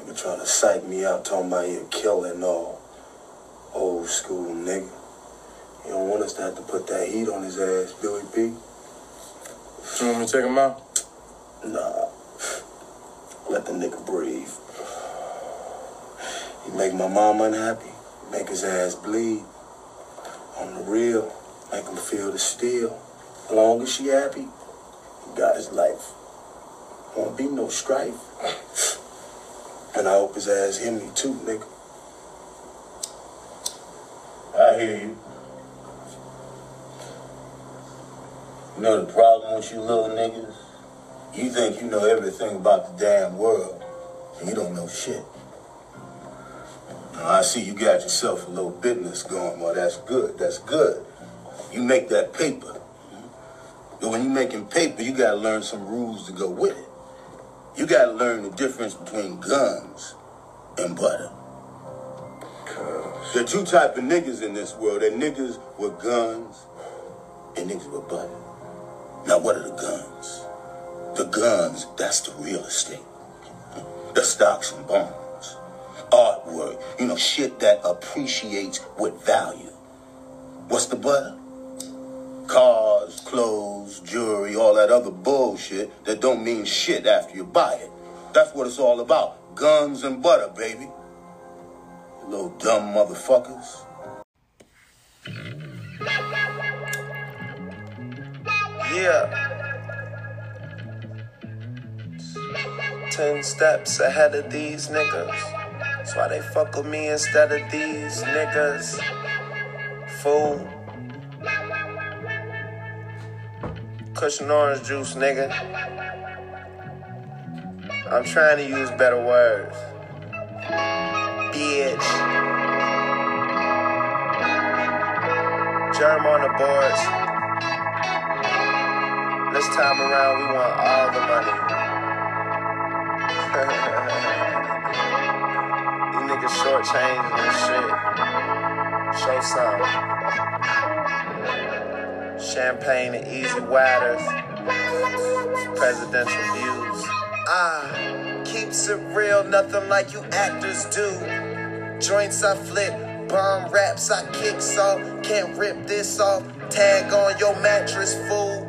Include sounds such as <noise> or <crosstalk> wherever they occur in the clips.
Nigga trying to psych me out, talking about you killing all. Old school nigga. You don't want us to have to put that heat on his ass, Billy P. You want me to take him out? Nah. Let the nigga breathe. He make my mom unhappy. Make his ass bleed. On the real, make him feel the steel. Long as she happy, he got his life. Won't be no strife. And I hope his ass hear me too, nigga. I hear you. You know the problem with you little niggas? You think you know everything about the damn world, and you don't know shit. Now, I see you got yourself a little business going. Well, that's good. That's good. You make that paper. But when you're making paper, you gotta learn some rules to go with it. You gotta learn the difference between guns and butter. There are two type of niggas in this world. There are niggas with guns and niggas with butter. Now, what are the guns? The guns, that's the real estate. The stocks and bonds. Artwork, you know, shit that appreciates with value. What's the butter? Cars, clothes, jewelry, all that other bullshit that don't mean shit after you buy it. That's what it's all about. Guns and butter, baby. You little dumb motherfuckers. Yeah. Ten steps ahead of these niggas. That's why they fuck with me instead of these niggas. Fool. Kush and orange juice, nigga. I'm trying to use better words. Bitch. Germ on the boards. This time around, we want all the money. <laughs> you niggas shortchanging this shit. Show some. Champagne and easy waters. Presidential views. Ah, keeps it real, nothing like you actors do. Joints I flip, bomb raps I kick off. Can't rip this off. Tag on your mattress, fool.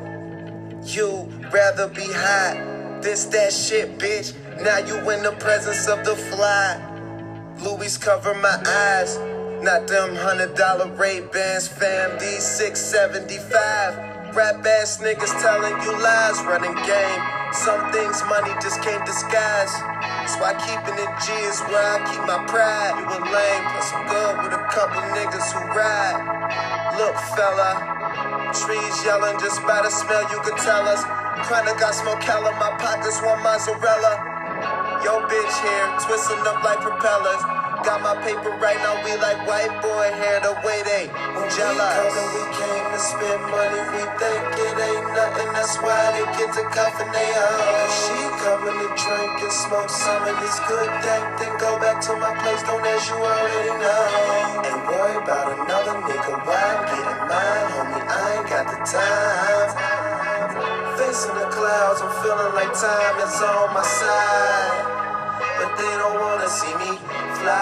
You rather be hot. This that shit, bitch. Now you in the presence of the fly. Louis cover my eyes. Not them hundred dollar Ray Bans, fam. These six seventy five. Rap ass niggas telling you lies, running game. Some things money just can't disguise. That's why keeping it G is where I keep my pride. You a lame, plus I'm good with a couple niggas who ride. Look, fella, trees yelling just by the smell. You can tell us. Kinda got smoke in my pockets, one mozzarella. Yo, bitch here, twisting up like propellers. Got my paper right now, we like white boy hair the way they jealous. We, we came to spend money, we think it ain't nothing. That's why they get to cuffing they hoe. She coming to drink and smoke some of this good dank. Then go back to my place, don't as you already know. Ain't worry about another nigga, why I'm getting mine, homie. I ain't got the time. Facing the clouds, I'm feeling like time is on my side. But they don't wanna see me Welcome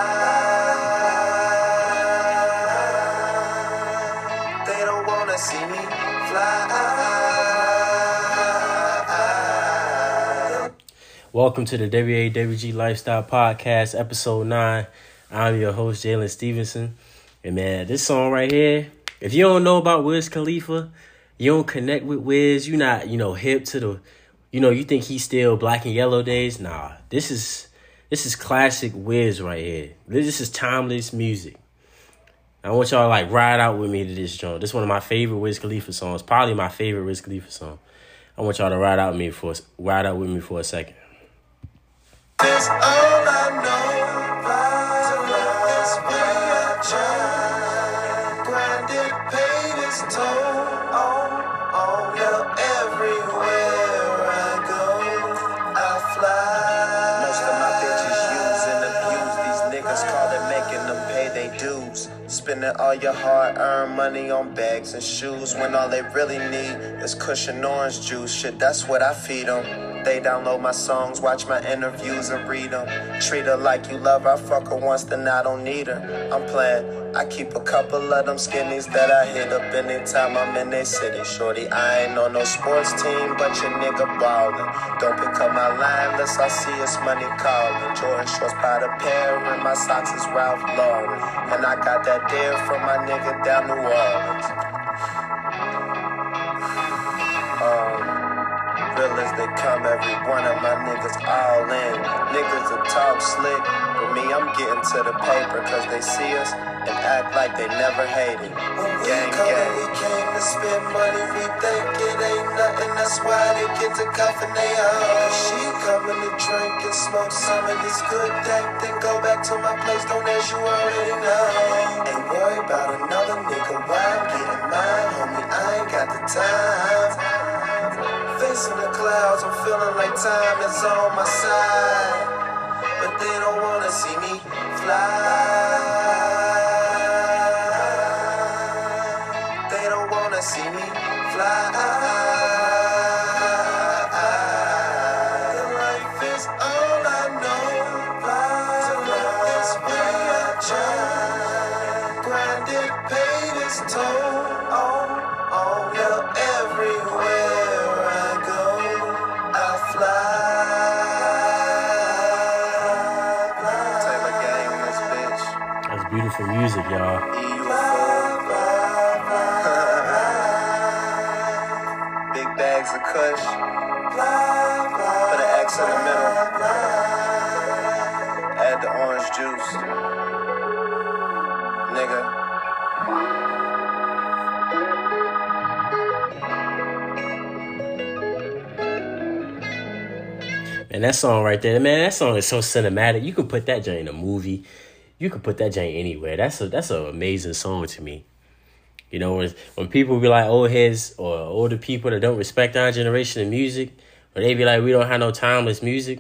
to the WAWG Lifestyle Podcast, Episode 9. I'm your host, Jalen Stevenson. And man, this song right here, if you don't know about Wiz Khalifa, you don't connect with Wiz, you're not, you know, hip to the, you know, you think he's still black and yellow days. Nah, this is this is classic Wiz right here. This is timeless music. I want y'all to like ride out with me to this joint. This is one of my favorite Wiz Khalifa songs. Probably my favorite Wiz Khalifa song. I want y'all to ride out with me for ride out with me for a second. All your hard-earned money on bags and shoes when all they really need is kush and orange juice. Shit, that's what I feed them. They download my songs, watch my interviews, and read them. Treat her like you love her, fuck her once, then I don't need her. I'm playing. I keep a couple of them skinnies that I hit up anytime I'm in their city. Shorty, I ain't on no sports team, but your nigga ballin'. Don't pick up my line unless I see it's money callin'. Jordan shorts by the pair, and my socks is Ralph Lauren. And I got that deal from my nigga down New Orleans. They come, every one of my niggas all in. Niggas that talk slick, but me, I'm getting to the paper, cause they see us and act like they never hated. Gang, gang. We came to spend money, we think it ain't nothing, that's why they get to cuffing they own. She coming to drink and smoke some of this good dank, then go back to my place, don't as you already know. Ain't worry about another nigga while I'm getting mine, homie, I ain't got the time. Clouds, I'm feeling like time is on my side. But they don't wanna see me fly. And that song right there, man, that song is so cinematic. You could put that joint in a movie. You could put that joint anywhere. That's a that's an amazing song to me. You know, when when people be like old heads or older people that don't respect our generation of music, or they be like, we don't have no timeless music,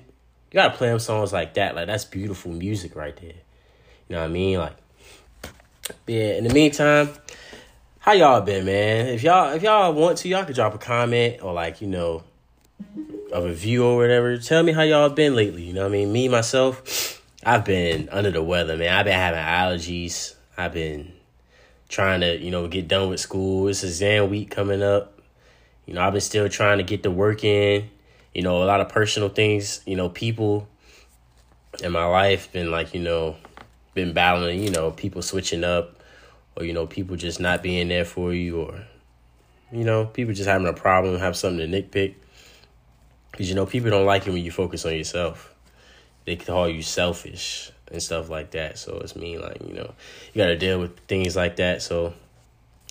you gotta play them songs like that. Like that's beautiful music right there. You know what I mean? Like, yeah. In the meantime, how y'all been, man? If y'all if y'all want to, y'all could drop a comment or like you know a review or whatever. Tell me how y'all been lately. You know what I mean? Me, myself, I've been under the weather, man. I've been having allergies. I've been trying to, you know, get done with school. It's exam week coming up. You know, I've been still trying to get the work in. You know, a lot of personal things, you know, people in my life been like, you know, been battling, you know, people switching up or, you know, people just not being there for you or, you know, people just having a problem, have something to nitpick. Because, you know, people don't like it when you focus on yourself. They call you selfish and stuff like that. So it's mean, like, you know, you got to deal with things like that. So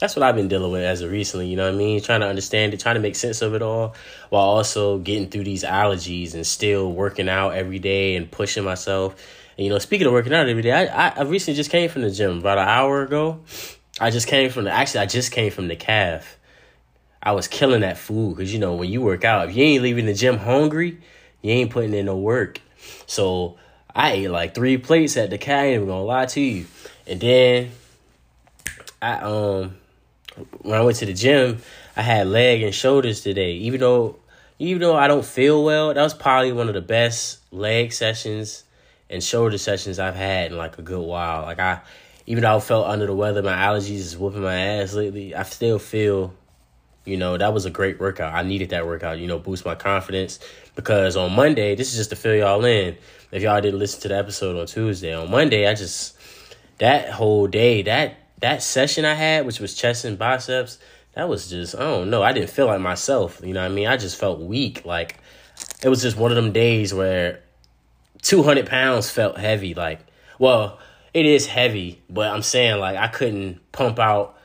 that's what I've been dealing with as of recently, you know what I mean? Trying to understand it, trying to make sense of it all while also getting through these allergies and still working out every day and pushing myself. And, you know, speaking of working out every day, I, I, I recently just came from the gym about an hour ago. I just came from the, actually, I just came from the calf. I was killing that food because you know when you work out, if you ain't leaving the gym hungry, you ain't putting in no work. So I ate like three plates at the cat. I ain't gonna lie to you. And then I um when I went to the gym, I had leg and shoulders today. Even though even though I don't feel well, that was probably one of the best leg sessions and shoulder sessions I've had in like a good while. Like I even though I felt under the weather, my allergies is whooping my ass lately. I still feel you know, that was a great workout. I needed that workout, you know, boost my confidence. Because on Monday, this is just to fill y'all in. If y'all didn't listen to the episode on Tuesday, on Monday, I just that whole day, that that session I had, which was chest and biceps, that was just I don't know. I didn't feel like myself. You know what I mean? I just felt weak. Like it was just one of them days where two hundred pounds felt heavy. Like, well, it is heavy, but I'm saying like I couldn't pump out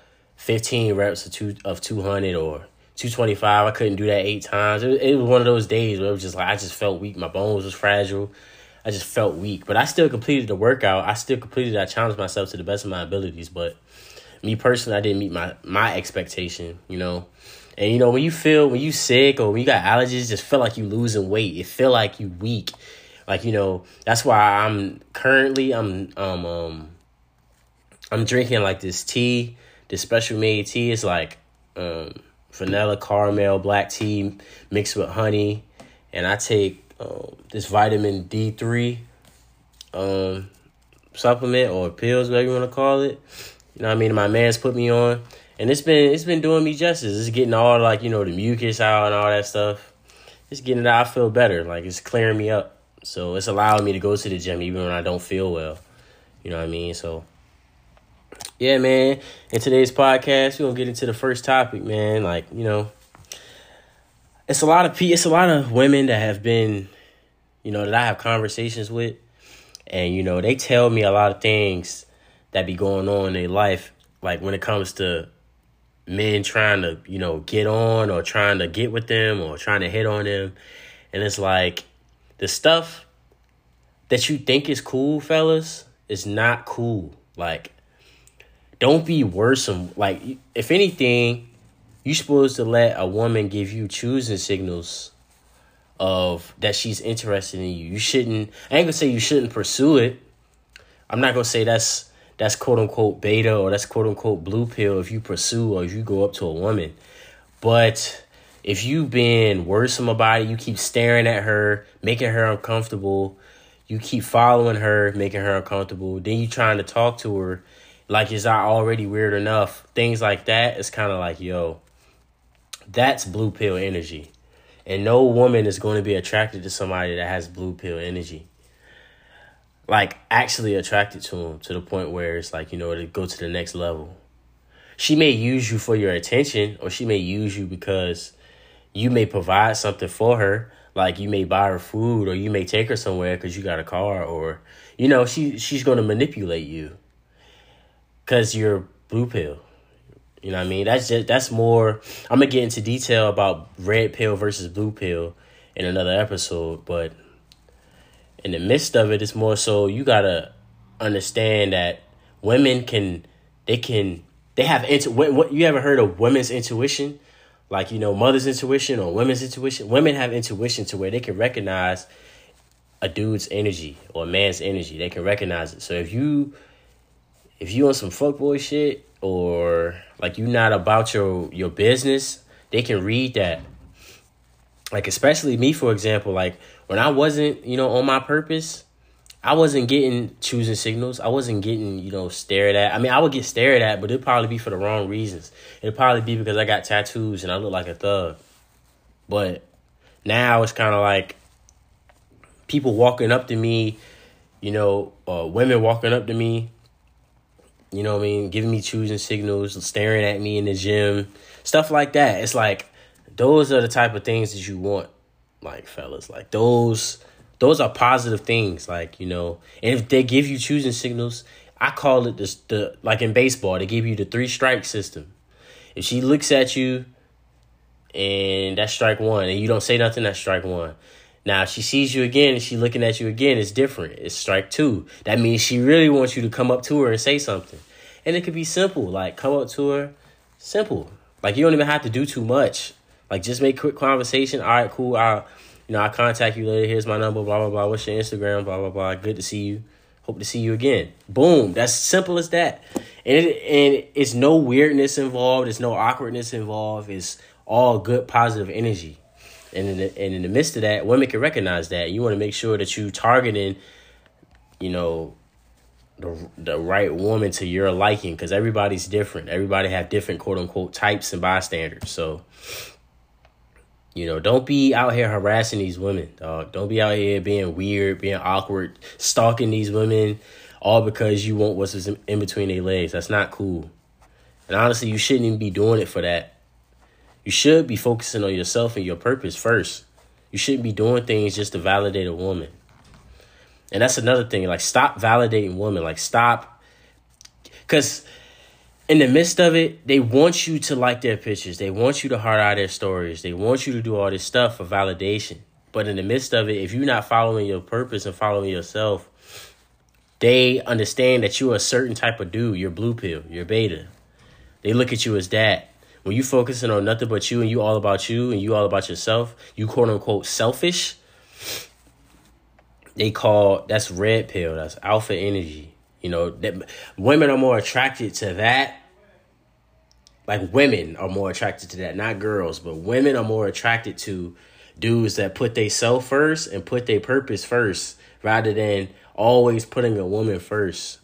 15 reps of two of 200 or 225. I couldn't do that eight times. It, it was one of those days where it was just like I just felt weak. My bones was fragile. I just felt weak, but I still completed the workout. I still completed. I challenged myself to the best of my abilities, but me personally, I didn't meet my my expectation. You know, and you know when you feel when you sick or when you got allergies, just feel like you losing weight. It feel like you weak. Like you know that's why I'm currently I'm um um I'm drinking like this tea this special made tea is like um, vanilla caramel black tea mixed with honey and I take um, this vitamin D three um, supplement or pills, whatever you want to call it. You know what I mean? My man's put me on, and it's been it's been doing me justice. It's getting all like you know the mucus out and all that stuff. It's getting it out. I feel better. Like it's clearing me up. So it's allowing me to go to the gym even when I don't feel well. You know what I mean? So yeah, man. In today's podcast, we're gonna get into the first topic, man. Like, you know, it's a lot of pe- it's a lot of women that have been, you know, that I have conversations with, and you know, they tell me a lot of things that be going on in their life, like when it comes to men trying to, you know, get on or trying to get with them or trying to hit on them. And it's like the stuff that you think is cool, fellas, is not cool. Like don't be worrisome. Like, if anything, you're supposed to let a woman give you choosing signals of that she's interested in you. You shouldn't. I ain't gonna say you shouldn't pursue it. I'm not gonna say that's that's quote unquote beta or that's quote unquote blue pill if you pursue or if you go up to a woman. But if you've been worrisome about it, you keep staring at her, making her uncomfortable. You keep following her, making her uncomfortable. Then you trying to talk to her like is I already weird enough? Things like that is kind of like, yo, that's blue pill energy. And no woman is going to be attracted to somebody that has blue pill energy. Like actually attracted to him to the point where it's like, you know, to go to the next level. She may use you for your attention or she may use you because you may provide something for her like you may buy her food or you may take her somewhere because you got a car or you know she she's going to manipulate you because you're blue pill. You know what I mean? That's just that's more. I'm gonna get into detail about red pill versus blue pill in another episode, but in the midst of it, it's more so you gotta understand that women can they can they have what, what you ever heard of women's intuition like you know mother's intuition or women's intuition women have intuition to where they can recognize a dude's energy or a man's energy they can recognize it so if you if you on some fuckboy shit or like you not about your your business, they can read that. Like especially me, for example, like when I wasn't, you know, on my purpose, I wasn't getting choosing signals. I wasn't getting, you know, stared at. I mean, I would get stared at, but it'd probably be for the wrong reasons. It'd probably be because I got tattoos and I look like a thug. But now it's kind of like people walking up to me, you know, uh, women walking up to me you know what I mean? Giving me choosing signals, staring at me in the gym, stuff like that. It's like those are the type of things that you want, like fellas. Like those those are positive things. Like, you know, and if they give you choosing signals, I call it the the like in baseball, they give you the three strike system. If she looks at you and that's strike one, and you don't say nothing, that's strike one. Now, if she sees you again and she looking at you again, it's different. It's strike two. That means she really wants you to come up to her and say something. And it could be simple, like come up to her, simple. Like you don't even have to do too much. Like just make quick conversation. All right, cool. I'll, you know, I'll contact you later. Here's my number. Blah blah blah. What's your Instagram? Blah blah blah. Good to see you. Hope to see you again. Boom. That's simple as that. And it, and it's no weirdness involved. It's no awkwardness involved. It's all good positive energy. And in the, and in the midst of that, women can recognize that. You want to make sure that you targeting, you know, the the right woman to your liking because everybody's different. Everybody have different quote unquote types and bystanders. So, you know, don't be out here harassing these women, dog. Don't be out here being weird, being awkward, stalking these women, all because you want what's in between their legs. That's not cool. And honestly, you shouldn't even be doing it for that. You should be focusing on yourself and your purpose first. You shouldn't be doing things just to validate a woman. And that's another thing. Like, stop validating women. Like, stop. Because in the midst of it, they want you to like their pictures. They want you to heart out their stories. They want you to do all this stuff for validation. But in the midst of it, if you're not following your purpose and following yourself, they understand that you're a certain type of dude. You're blue pill. You're beta. They look at you as that when you focusing on nothing but you and you all about you and you all about yourself, you quote unquote selfish. They call that's red pill. That's alpha energy. You know that women are more attracted to that. Like women are more attracted to that, not girls, but women are more attracted to dudes that put they self first and put their purpose first rather than always putting a woman first.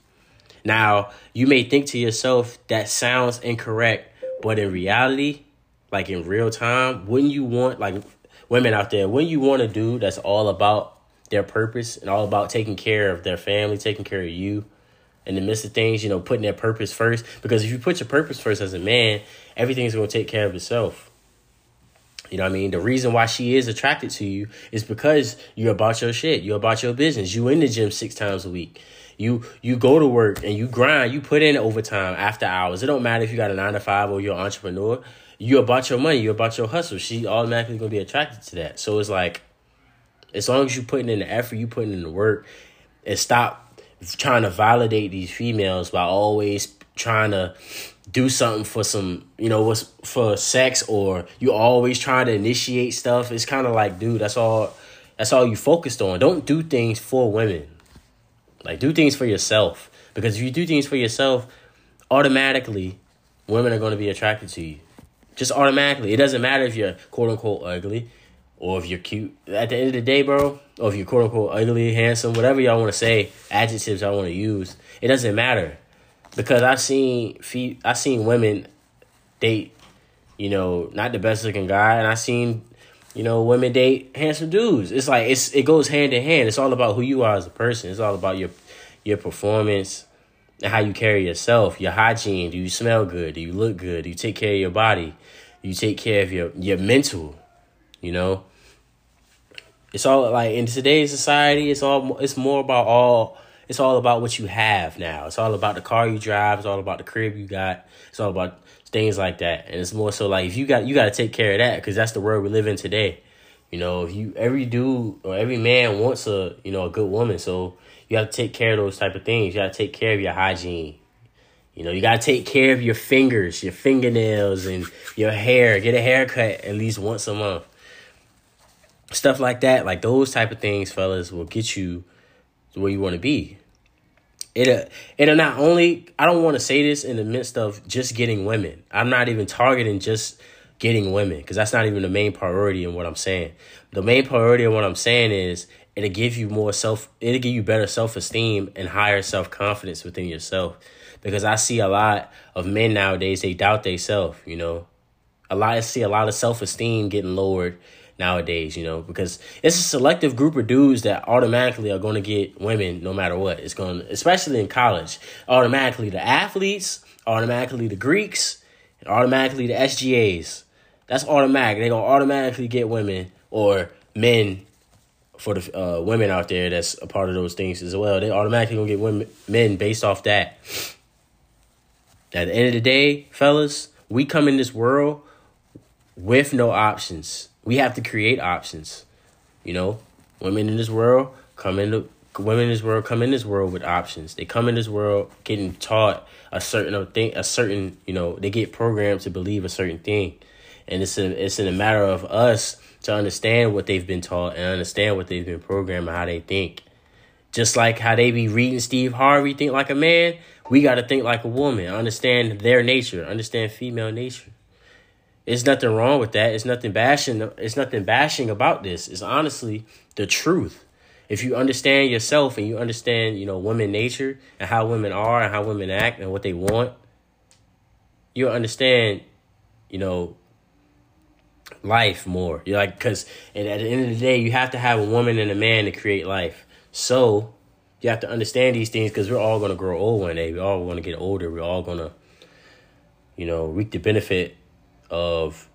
Now, you may think to yourself that sounds incorrect, but in reality, like in real time, wouldn't you want like women out there, wouldn't you want a dude that's all about their purpose and all about taking care of their family, taking care of you? In the midst of things, you know, putting their purpose first. Because if you put your purpose first as a man, everything's gonna take care of itself. You know what I mean? The reason why she is attracted to you is because you're about your shit. You're about your business. You in the gym six times a week. You you go to work and you grind. You put in overtime after hours. It don't matter if you got a nine to five or you're an entrepreneur. You're about your money. You're about your hustle. She automatically gonna be attracted to that. So it's like, as long as you putting in the effort, you putting in the work, and stop trying to validate these females by always trying to do something for some, you know, what's for sex or you always trying to initiate stuff. It's kind of like, dude, that's all that's all you focused on. Don't do things for women. Like do things for yourself because if you do things for yourself, automatically women are going to be attracted to you. Just automatically. It doesn't matter if you're quote unquote ugly or if you're cute. At the end of the day, bro, or if you're quote unquote ugly, handsome, whatever y'all want to say, adjectives I want to use, it doesn't matter because I've seen fe- I seen women date, you know, not the best looking guy, and I've seen you know women date handsome dudes. It's like it's it goes hand in hand. It's all about who you are as a person. It's all about your your performance and how you carry yourself, your hygiene. Do you smell good? Do you look good? Do you take care of your body? Do you take care of your your mental? You know, it's all like in today's society. It's all it's more about all. It's all about what you have now. It's all about the car you drive. It's all about the crib you got. It's all about things like that. And it's more so like if you got you got to take care of that because that's the world we live in today. You know, if you every dude or every man wants a you know a good woman, so you have to take care of those type of things. You got to take care of your hygiene. You know, you got to take care of your fingers, your fingernails, and your hair. Get a haircut at least once a month stuff like that like those type of things fellas will get you where you want to be it'll uh, it'll not only i don't want to say this in the midst of just getting women. I'm not even targeting just getting women because that's not even the main priority in what i'm saying. The main priority in what i'm saying is it'll give you more self it'll give you better self-esteem and higher self-confidence within yourself. Because i see a lot of men nowadays they doubt themselves you know? A lot i see a lot of self-esteem getting lowered nowadays, you know, because it's a selective group of dudes that automatically are going to get women no matter what. It's going, especially in college, automatically the athletes, automatically the Greeks, and automatically the SGAs. That's automatic. They're going to automatically get women or men for the uh, women out there that's a part of those things as well. They automatically going to get women, men based off that. At the end of the day, fellas, we come in this world with no options we have to create options. You know, women in this world come in women in this world come in this world with options. They come in this world getting taught a certain thing, a certain you know they get programmed to believe a certain thing, and it's a, it's in a matter of us to understand what they've been taught and understand what they've been programmed and how they think. Just like how they be reading Steve Harvey, think like a man, we got to think like a woman, understand their nature, understand female nature. It's nothing wrong with that. It's nothing bashing. It's nothing bashing about this. It's honestly the truth. If you understand yourself and you understand, you know, women nature and how women are and how women act and what they want, you'll understand, you know, life more. You're like, because and at the end of the day, you have to have a woman and a man to create life. So you have to understand these things because we're all to grow old one day. We're all going to get older. We're all to, you know, reap the benefit of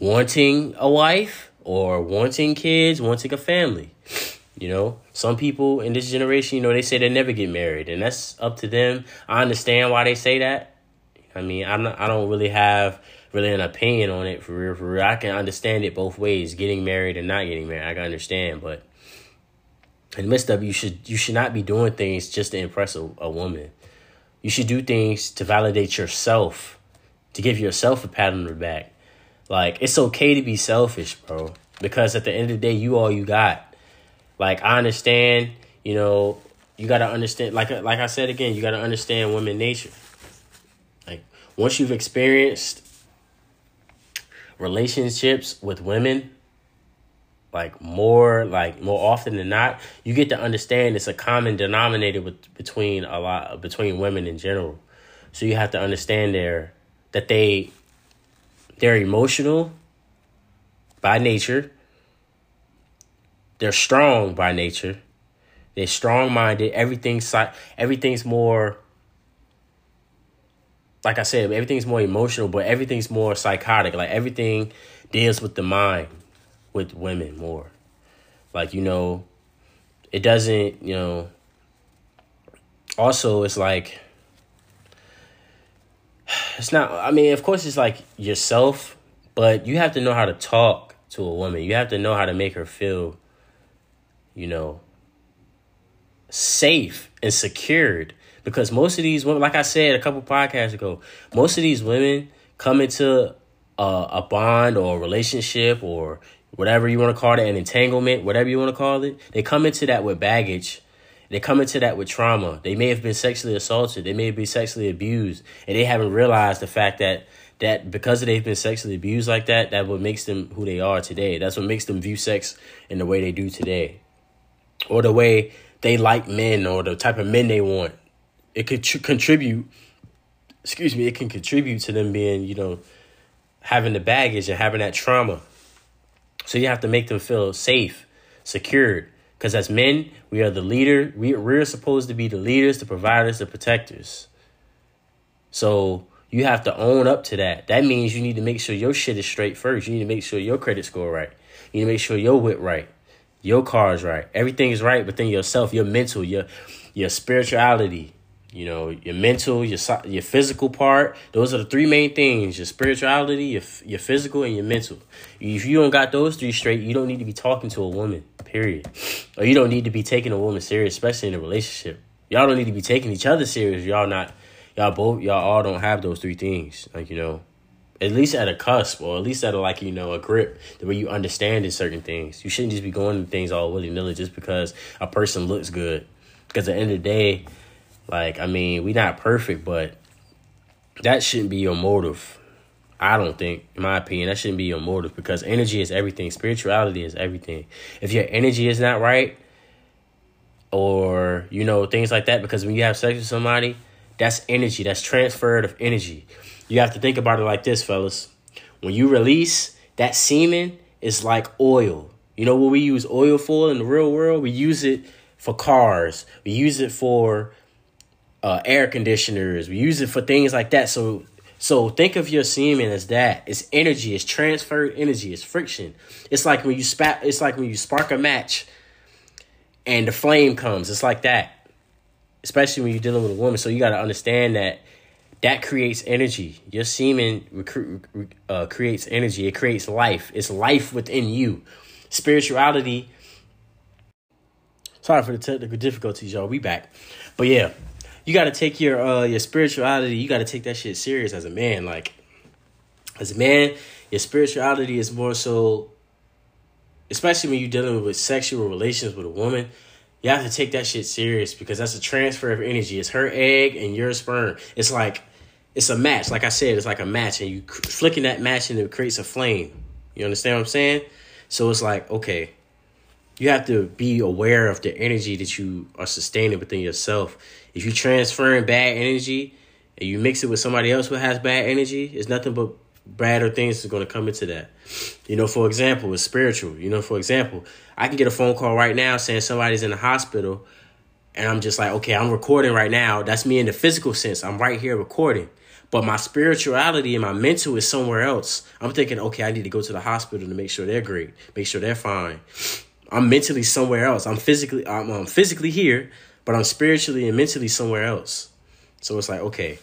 wanting a wife or wanting kids, wanting a family. You know, some people in this generation, you know, they say they never get married, and that's up to them. I understand why they say that. I mean, I'm not, I don't really have really an opinion on it for real. For real, I can understand it both ways, getting married and not getting married. I can understand, but in the midst of you should you should not be doing things just to impress a, a woman. You should do things to validate yourself to give yourself a pat on the back. Like it's okay to be selfish, bro, because at the end of the day, you all you got. Like I understand, you know, you got to understand like uh, like I said again, you got to understand women nature. Like once you've experienced relationships with women like more like more often than not, you get to understand it's a common denominator with between a lot between women in general. So you have to understand there that they they're emotional by nature. They're strong by nature. They're strong minded. Everything's everything's more like I said, everything's more emotional, but everything's more psychotic. Like everything deals with the mind with women more. Like, you know, it doesn't, you know, also it's like it's not I mean, of course it's like yourself, but you have to know how to talk to a woman. You have to know how to make her feel, you know, safe and secured because most of these women, like I said a couple podcasts ago, most of these women come into a, a bond or a relationship or whatever you want to call it, an entanglement, whatever you want to call it. They come into that with baggage. They come into that with trauma. They may have been sexually assaulted. They may be sexually abused, and they haven't realized the fact that that because they've been sexually abused like that, that what makes them who they are today. That's what makes them view sex in the way they do today, or the way they like men, or the type of men they want it could tr- contribute excuse me it can contribute to them being you know having the baggage and having that trauma so you have to make them feel safe secured because as men we are the leader we, we're supposed to be the leaders the providers the protectors. So you have to own up to that. That means you need to make sure your shit is straight first. You need to make sure your credit score right. You need to make sure your wit right your car is right everything is right within yourself your mental your your spirituality you know your mental your your physical part. Those are the three main things your spirituality your your physical and your mental. If you don't got those three straight you don't need to be talking to a woman period. Or you don't need to be taking a woman serious especially in a relationship. Y'all don't need to be taking each other serious y'all not y'all both y'all all don't have those three things like you know. At least at a cusp or at least at a like you know a grip the way you understand in certain things. You shouldn't just be going to things all willy-nilly just because a person looks good. Because at the end of the day like, I mean, we not perfect, but that shouldn't be your motive. I don't think, in my opinion, that shouldn't be your motive because energy is everything. Spirituality is everything. If your energy is not right, or you know things like that, because when you have sex with somebody, that's energy. That's transferred of energy. You have to think about it like this, fellas. When you release that semen, is like oil. You know what we use oil for in the real world? We use it for cars. We use it for uh, air conditioners. We use it for things like that. So so think of your semen as that. It's energy. It's transferred energy. It's friction. It's like when you spat. It's like when you spark a match, and the flame comes. It's like that. Especially when you're dealing with a woman. So you got to understand that that creates energy. Your semen recruit, uh, creates energy. It creates life. It's life within you. Spirituality. Sorry for the technical difficulties, y'all. We back, but yeah you got to take your uh your spirituality. You got to take that shit serious as a man. Like as a man, your spirituality is more so, especially when you're dealing with sexual relations with a woman. You have to take that shit serious because that's a transfer of energy. It's her egg and your sperm. It's like it's a match. Like I said, it's like a match, and you flicking that match and it creates a flame. You understand what I'm saying? So it's like okay, you have to be aware of the energy that you are sustaining within yourself if you transferring bad energy and you mix it with somebody else who has bad energy, it's nothing but bad or things is going to come into that. You know, for example, it's spiritual. You know, for example, I can get a phone call right now saying somebody's in the hospital, and I'm just like, okay, I'm recording right now. That's me in the physical sense. I'm right here recording. But my spirituality and my mental is somewhere else. I'm thinking, okay, I need to go to the hospital to make sure they're great, make sure they're fine. I'm mentally somewhere else. I'm physically, I'm, I'm physically here, but I'm spiritually and mentally somewhere else. So it's like, okay,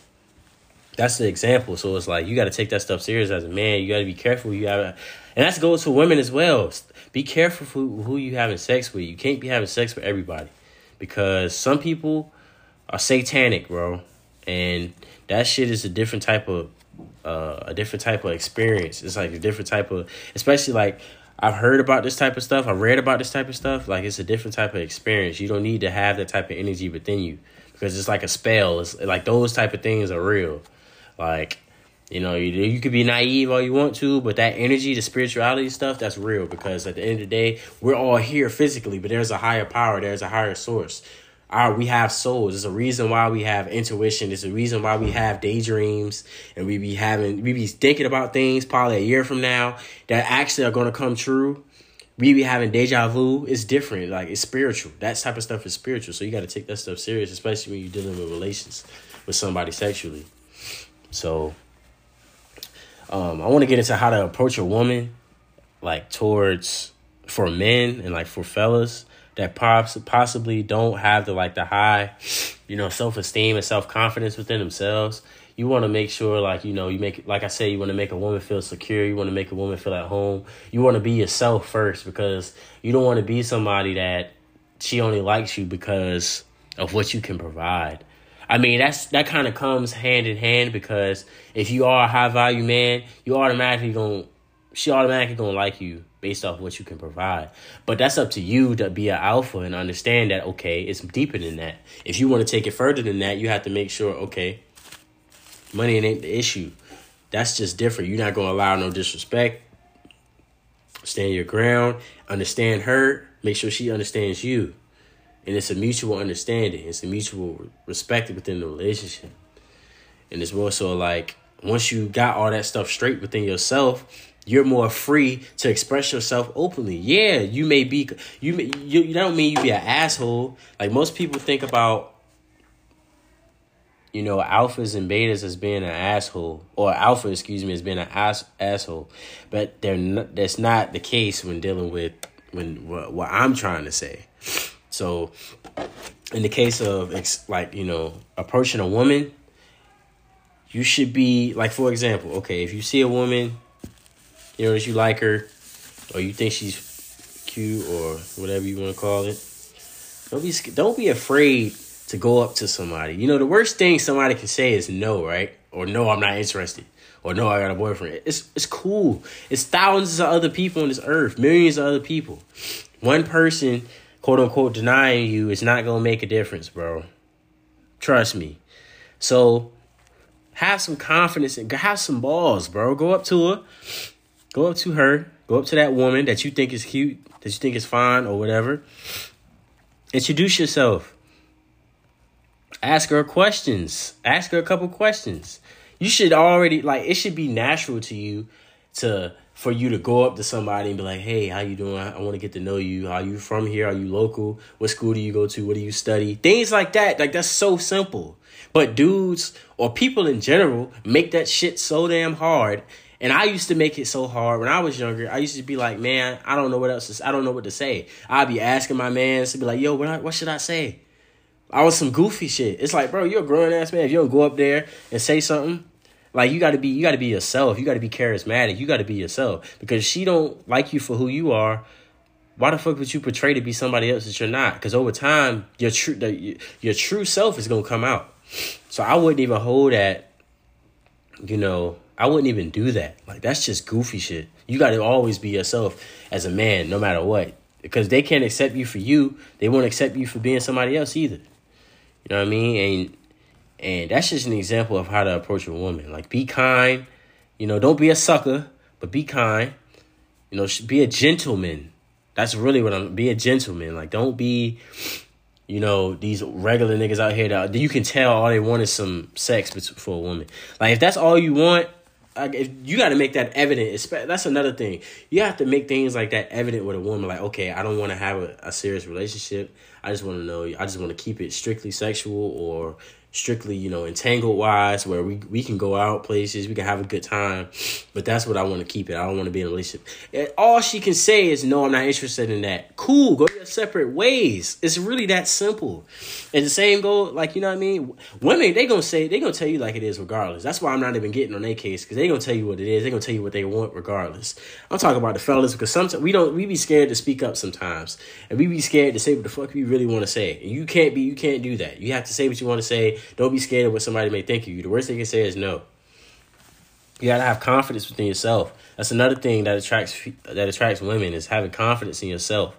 that's the example. So it's like you got to take that stuff serious as a man. You got to be careful. You got to, and that goes for women as well. Be careful who who you having sex with. You can't be having sex with everybody because some people are satanic, bro, and that shit is a different type of uh, a different type of experience. It's like a different type of, especially like I've heard about this type of stuff. I've read about this type of stuff. Like it's a different type of experience. You don't need to have that type of energy within you because it's like a spell. It's like those type of things are real. Like You know, you, you could be naive all you want to, but that energy, the spirituality stuff, that's real because at the end of the day, we're all here physically, but there's a higher power, there's a higher source. Our, we have souls. There's a reason why we have intuition. There's a reason why we have daydreams and we be having, we be thinking about things probably a year from now that actually are going to come true. We be having deja vu. It's different. Like it's spiritual. That type of stuff is spiritual. So you got to take that stuff serious, especially when you're dealing with relations with somebody sexually. So um, I want to get into how to approach a woman, like towards for men and like for fellas that pops possibly don't have the like the high, you know, self esteem and self confidence within themselves. You want to make sure, like you know, you make like I say, you want to make a woman feel secure. You want to make a woman feel at home. You want to be yourself first because you don't want to be somebody that she only likes you because of what you can provide. I mean, that's that kind of comes hand in hand because if you are a high value man, you automatically going she automatically gonna like you based off what you can provide. But that's up to you to be an alpha and understand that okay, it's deeper than that. If you want to take it further than that, you have to make sure okay, money ain't the issue. That's just different. You're not gonna allow no disrespect. Stand your ground. Understand her. Make sure she understands you and it's a mutual understanding. It's a mutual respect within the relationship, and it's more so like once you got all that stuff straight within yourself, you're more free to express yourself openly. Yeah, you may be you may, you, you don't mean you be an asshole. Like most people think about you know alphas and betas as being an asshole or alpha excuse me as being an ass asshole but they're not, that's not the case when dealing with when what, what i'm trying to say so, in the case of like you know approaching a woman, you should be like for example, okay, if you see a woman, you know that you like her, or you think she's cute or whatever you want to call it, don't be don't be afraid to go up to somebody. You know the worst thing somebody can say is no, right? Or no, I'm not interested. Or no, I got a boyfriend. It's it's cool. It's thousands of other people on this earth, millions of other people. One person quote unquote denying you is not gonna make a difference, bro. Trust me. So have some confidence and have some balls, bro. Go up to her, go up to her, go up to that woman that you think is cute, that you think is fine or whatever. Introduce yourself. Ask her questions. Ask her a couple questions. You should already like it should be natural to you to for you to go up to somebody and be like, "Hey, how you doing? I want to get to know you. Are you from here? Are you local? What school do you go to? What do you study?" Things like that. Like that's so simple. But dudes or people in general make that shit so damn hard. And I used to make it so hard when I was younger. I used to be like, "Man, I don't know what else. To, I don't know what to say." I'd be asking my man to be like, "Yo, what? what should I say?" I was some goofy shit. It's like, bro, you're a grown ass man. If you don't go up there and say something, like you got to be you got to be yourself. You got to be charismatic. You got to be yourself because she don't like you for who you are. Why the fuck would you portray to be somebody else that you're not? Because over time, your true your true self is gonna come out. So I wouldn't even hold that. You know, I wouldn't even do that. Like that's just goofy shit. You got to always be yourself as a man, no matter what. Because they can't accept you for you, they won't accept you for being somebody else either. You know what I mean? And and that's just an example of how to approach a woman. Like, be kind. You know, don't be a sucker, but be kind. You know, be a gentleman. That's really what I'm. Be a gentleman. Like, don't be, you know, these regular niggas out here that you can tell all they want is some sex for a woman. Like, if that's all you want, if you got to make that evident. That's another thing. You have to make things like that evident with a woman. Like, okay, I don't want to have a, a serious relationship. I just want to know. I just want to keep it strictly sexual, or strictly, you know, entangled wise, where we, we can go out places, we can have a good time. But that's what I want to keep it. I don't want to be in a relationship. And all she can say is, no, I'm not interested in that. Cool, go your separate ways. It's really that simple. And the same go, like, you know what I mean? Women, they gonna say, they gonna tell you like it is regardless. That's why I'm not even getting on their case, because they gonna tell you what it is. they gonna tell you what they want regardless. I'm talking about the fellas, because sometimes we don't, we be scared to speak up sometimes. And we be scared to say what the fuck we really want to say. And you can't be, you can't do that. You have to say what you want to say don't be scared of what somebody may think of you. The worst they can say is no. You gotta have confidence within yourself. That's another thing that attracts that attracts women is having confidence in yourself.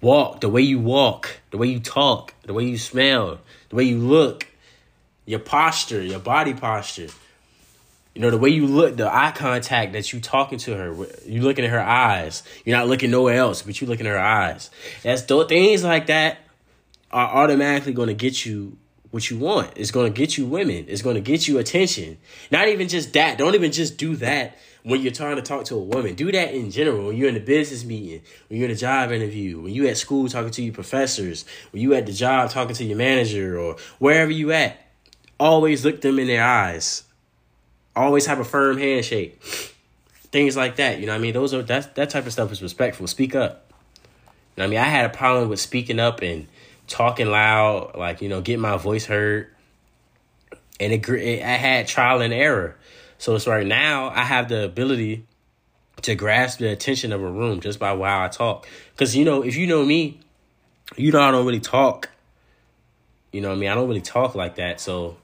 Walk the way you walk, the way you talk, the way you smell, the way you look, your posture, your body posture. You know, the way you look, the eye contact that you talking to her, you looking at her eyes. You're not looking nowhere else, but you looking at her eyes. That's those things like that are automatically going to get you what you want. It's going to get you women. It's going to get you attention. Not even just that. Don't even just do that when you're trying to talk to a woman. Do that in general. When you're in a business meeting, when you're in a job interview, when you at school talking to your professors, when you at the job talking to your manager or wherever you at. Always look them in their eyes. Always have a firm handshake. Things like that. You know I mean? Those are that that type of stuff is respectful. Speak up. You know I mean? I had a problem with speaking up and talking loud, like, you know, getting my voice heard. And it, it I had trial and error. So it's right now I have the ability to grasp the attention of a room just by how I talk. Cause you know, if you know me, you know I don't really talk. You know what I mean? I don't really talk like that. So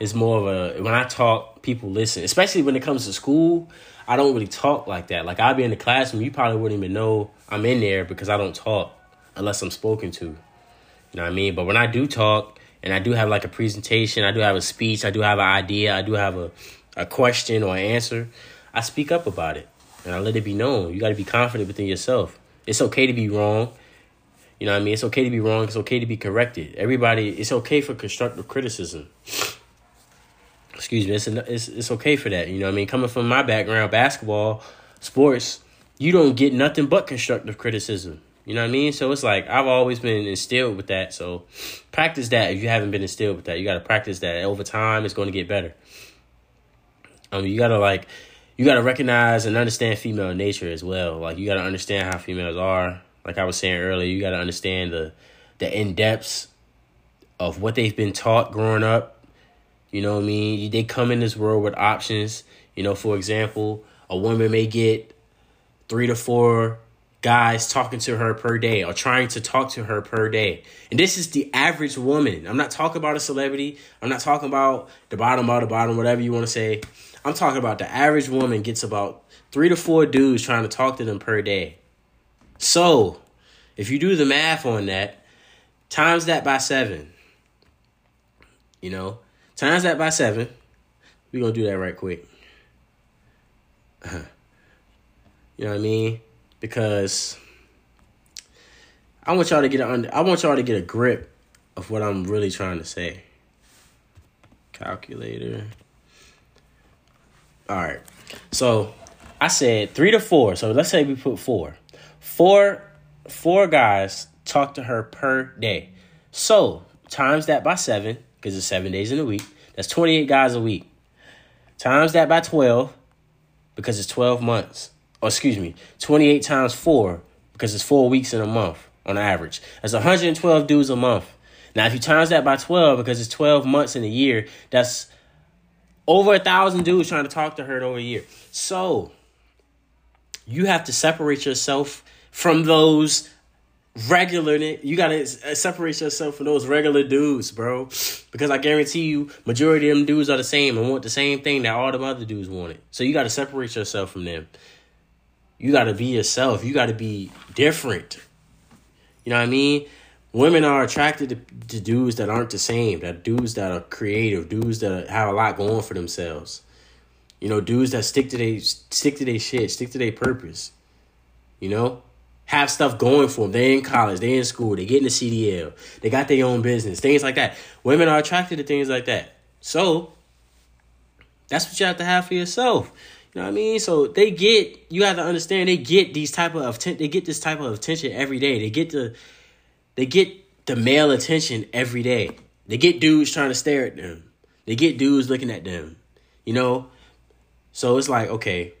it's more of a when I talk, people listen. Especially when it comes to school, I don't really talk like that. Like I'll be in the classroom, you probably wouldn't even know I'm in there because I don't talk unless I'm spoken to. You know what I mean? But when I do talk and I do have like a presentation, I do have a speech, I do have an idea, I do have a a question or an answer, I speak up about it and I let it be known. You got to be confident within yourself. It's okay to be wrong. You know what I mean? It's okay to be wrong. It's okay to be corrected. Everybody, it's okay for constructive criticism. <sniffs> Excuse me. It's, it's, it's okay for that. You know what I mean? Coming from my background, basketball, sports, you don't get nothing but constructive criticism. You know what I mean? So it's like I've always been instilled with that. So practice that if you haven't been instilled with that. You got to practice that. Over time, it's going to get better. Um, you gotta like, you gotta recognize and understand female nature as well. Like you gotta understand how females are. Like I was saying earlier, you gotta understand the the in depths of what they've been taught growing up. You know what I mean? They come in this world with options. You know, for example, a woman may get three to four guys talking to her per day or trying to talk to her per day. And this is the average woman. I'm not talking about a celebrity. I'm not talking about the bottom the bottom, whatever you want to say. I'm talking about the average woman gets about three to four dudes trying to talk to them per day. So, if you do the math on that, times that by seven. You know, times that by seven. We're going to do that right quick. <laughs> You know what I mean? Because I want y'all to get a, I want y'all to get a grip of what I'm really trying to say. Calculator. All right. So I said three to four. So let's say we put four. Four four guys talk to her per day. So times that by seven, because it's seven days in a week. That's 28 guys a week. Times that by 12, because it's 12 months. Or excuse me, 28 times four, because it's four weeks in a month on average. That's 112 dudes a month. Now, if you times that by 12, because it's 12 months in a year, that's over a thousand dudes trying to talk to her over a year. So you have to separate yourself from those regular you gotta uh, separate yourself from those regular dudes bro because i guarantee you majority of them dudes are the same and want the same thing that all the other dudes wanted so you gotta separate yourself from them you gotta be yourself you gotta be different you know what i mean women are attracted to, to dudes that aren't the same, that dudes that are creative, dudes that have a lot going for themselves. You know, dudes that stick to they stick to their shit, stick to their purpose. You know, have stuff going for them. They in college, they in school, they getting the CDL, they got their own business, things like that. Women are attracted to things like that. So that's what you have to have for yourself. You know what I mean? So they get you have to understand they get these type of they get this type of attention every day. They get the they get the male attention every day. They get dudes trying to stare at them. They get dudes looking at them. You know? So it's like, okay,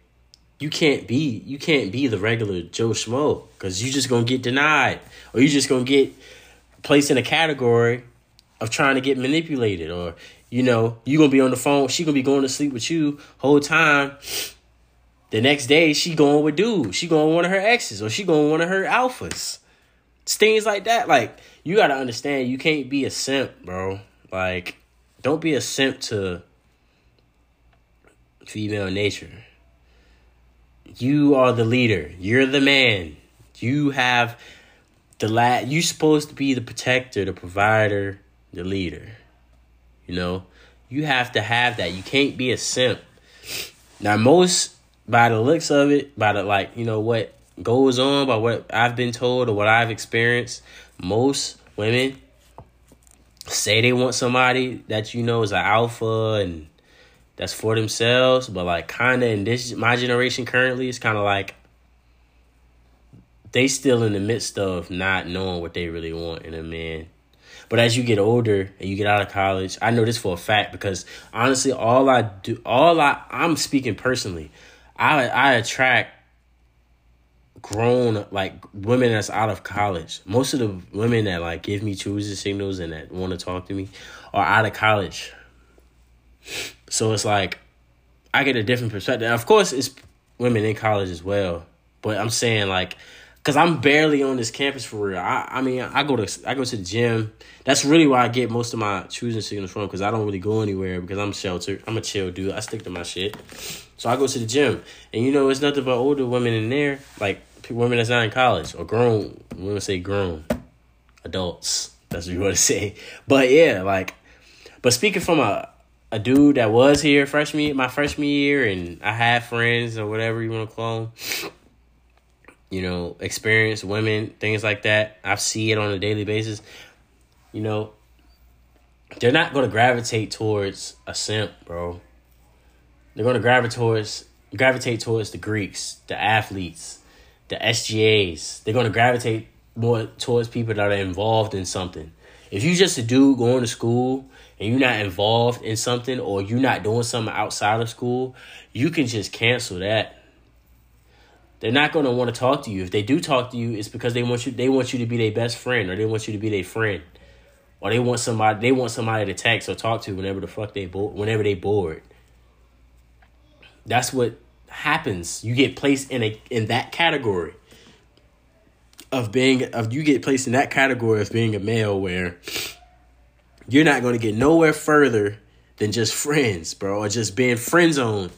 you can't be you can't be the regular Joe Schmo because you're just gonna get denied. Or you're just gonna get placed in a category of trying to get manipulated or you know, you gonna be on the phone, she gonna be going to sleep with you whole time. The next day she going with dudes. She going one of her exes or she going one of her alphas. It's things like that. Like you gotta understand, you can't be a simp, bro. Like, don't be a simp to female nature. You are the leader. You're the man. You have the la you supposed to be the protector, the provider, the leader. You know? You have to have that. You can't be a simp. Now, most by the looks of it, by the like, you know what goes on, by what I've been told or what I've experienced, most women say they want somebody that you know is an alpha and that's for themselves, but like kind of in this my generation currently, it's kind of like they still in the midst of not knowing what they really want in a man. But as you get older and you get out of college, I know this for a fact because honestly, all I do, all I, I'm speaking personally, I I attract grown like women that's out of college. Most of the women that like give me choosing signals and that want to talk to me are out of college. So it's like I get a different perspective. Of course, it's women in college as well, but I'm saying like because I'm barely on this campus for real. I I mean I go to I go to the gym. That's really where I get most of my choosing signals from because I don't really go anywhere because I'm sheltered. I'm a chill dude. I stick to my shit. So I go to the gym, and you know it's nothing but older women in there, like women that's not in college or grown. To say grown adults. That's what you want to <laughs> say. But yeah, like, but speaking from a a dude that was here freshman my freshman year, and I had friends or whatever you want to call them. You know, experienced women, things like that. I see it on a daily basis. You know, they're not going to gravitate towards a simp, bro. They're going to gravitate towards gravitate towards the Greeks, the athletes, the SGAs. They're going to gravitate more towards people that are involved in something. If you just a dude going to school and you're not involved in something or you're not doing something outside of school, you can just cancel that. They're not going to want to talk to you. If they do talk to you, it's because they want you they want you to be their best friend or they want you to be their friend. Or they want somebody they want somebody to text or talk to whenever the fuck they bo- whenever they bored. That's what happens. You get placed in a in that category of being of you get placed in that category of being a male where you're not going to get nowhere further than just friends, bro, or just being friend zone.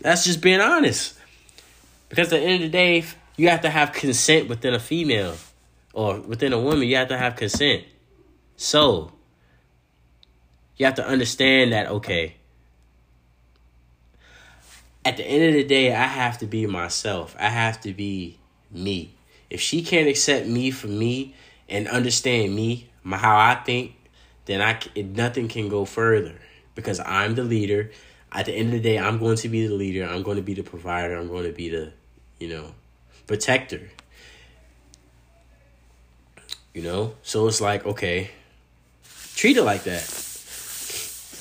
That's just being honest. Because at the end of the day, you have to have consent within a female or within a woman. You have to have consent. So, you have to understand that, okay, at the end of the day, I have to be myself. I have to be me. If she can't accept me for me and understand me, my, how I think, then I nothing can go further because I'm the leader. At the end of the day, I'm going to be the leader. I'm going to be the provider. I'm going to be the, you know, protector. You know, so it's like okay, treat it like that.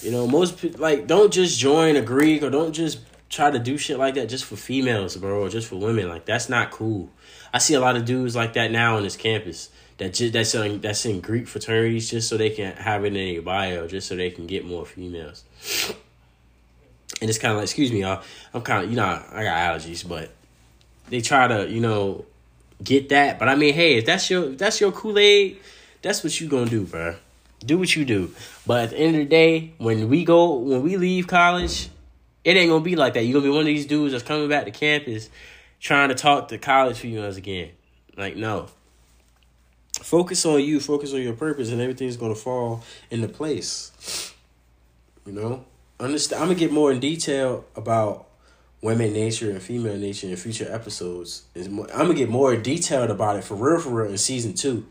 You know, most like don't just join a Greek or don't just try to do shit like that just for females, bro, or just for women. Like that's not cool. I see a lot of dudes like that now on this campus that just that's in, that's in Greek fraternities just so they can have it in their bio, just so they can get more females. And it's kind of like, excuse me, y'all. I'm kind of, you know, I got allergies, but they try to, you know, get that. But I mean, hey, if that's your if that's your Kool Aid, that's what you gonna do, bro. Do what you do. But at the end of the day, when we go, when we leave college, it ain't gonna be like that. You're gonna be one of these dudes that's coming back to campus trying to talk to college females again. Like, no. Focus on you, focus on your purpose, and everything's gonna fall into place. You know? Understand I'm gonna get more in detail about women nature and female nature in future episodes. Is I'm gonna get more detailed about it for real for real in season two.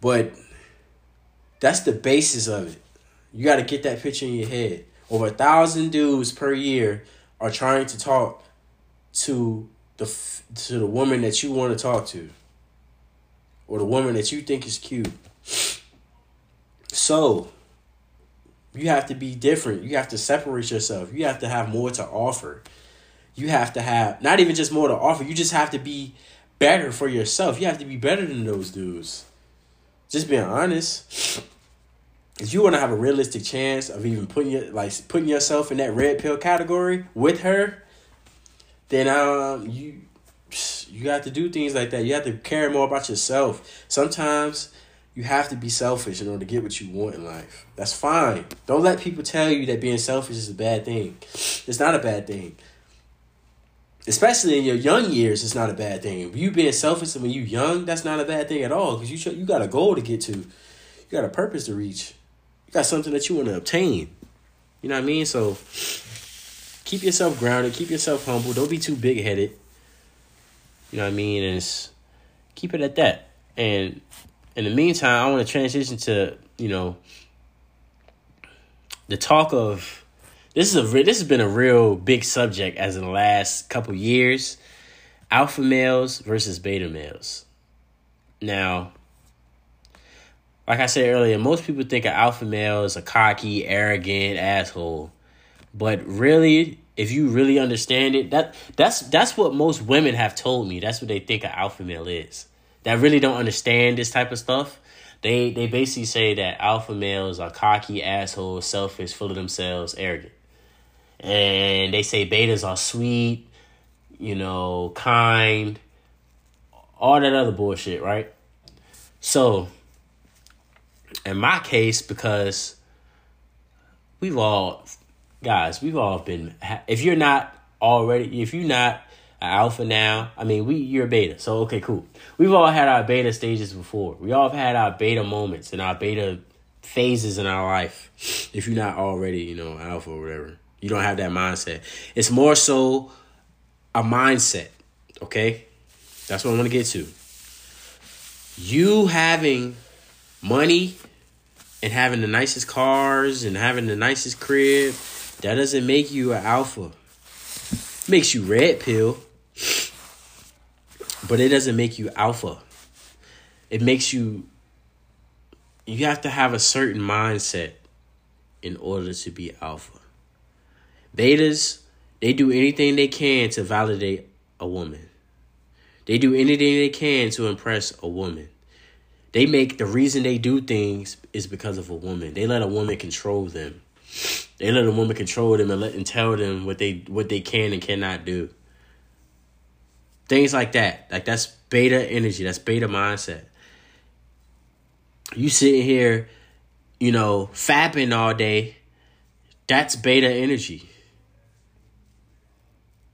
But that's the basis of it. You gotta get that picture in your head. Over a thousand dudes per year are trying to talk to the to the woman that you want to talk to, or the woman that you think is cute. So, you have to be different. You have to separate yourself. You have to have more to offer. You have to have not even just more to offer. You just have to be better for yourself. You have to be better than those dudes. Just being honest if you want to have a realistic chance of even putting your like putting yourself in that red pill category with her, then um you you have to do things like that. You have to care more about yourself. Sometimes you have to be selfish in order to get what you want in life. That's fine. Don't let people tell you that being selfish is a bad thing. It's not a bad thing. Especially in your young years, it's not a bad thing. You being selfish when you're young, that's not a bad thing at all. Because you you got a goal to get to, you got a purpose to reach. You got something that you want to obtain. You know what I mean? So keep yourself grounded, keep yourself humble. Don't be too big headed. You know what I mean? And keep it at that. And in the meantime, I want to transition to you know the talk of this is a this has been a real big subject as in the last couple years alpha males versus beta males. Now like i said earlier most people think an alpha male is a cocky arrogant asshole but really if you really understand it that that's that's what most women have told me. That's what they think an alpha male is that really don't understand this type of stuff they they basically say that alpha males are cocky assholes selfish full of themselves arrogant and they say betas are sweet, you know, kind, all that other bullshit, right? So, in my case, because we've all, guys, we've all been, if you're not already, if you're not alpha now, I mean, we you're a beta, so okay, cool. We've all had our beta stages before. We all have had our beta moments and our beta phases in our life. If you're not already, you know, alpha or whatever. You don't have that mindset. It's more so a mindset, okay? That's what I want to get to. You having money and having the nicest cars and having the nicest crib, that doesn't make you an alpha. It makes you red pill, but it doesn't make you alpha. It makes you you have to have a certain mindset in order to be alpha. Betas, they do anything they can to validate a woman. They do anything they can to impress a woman. They make the reason they do things is because of a woman. They let a woman control them. They let a woman control them and let and tell them what they what they can and cannot do. Things like that. Like that's beta energy. That's beta mindset. You sitting here, you know, fapping all day. That's beta energy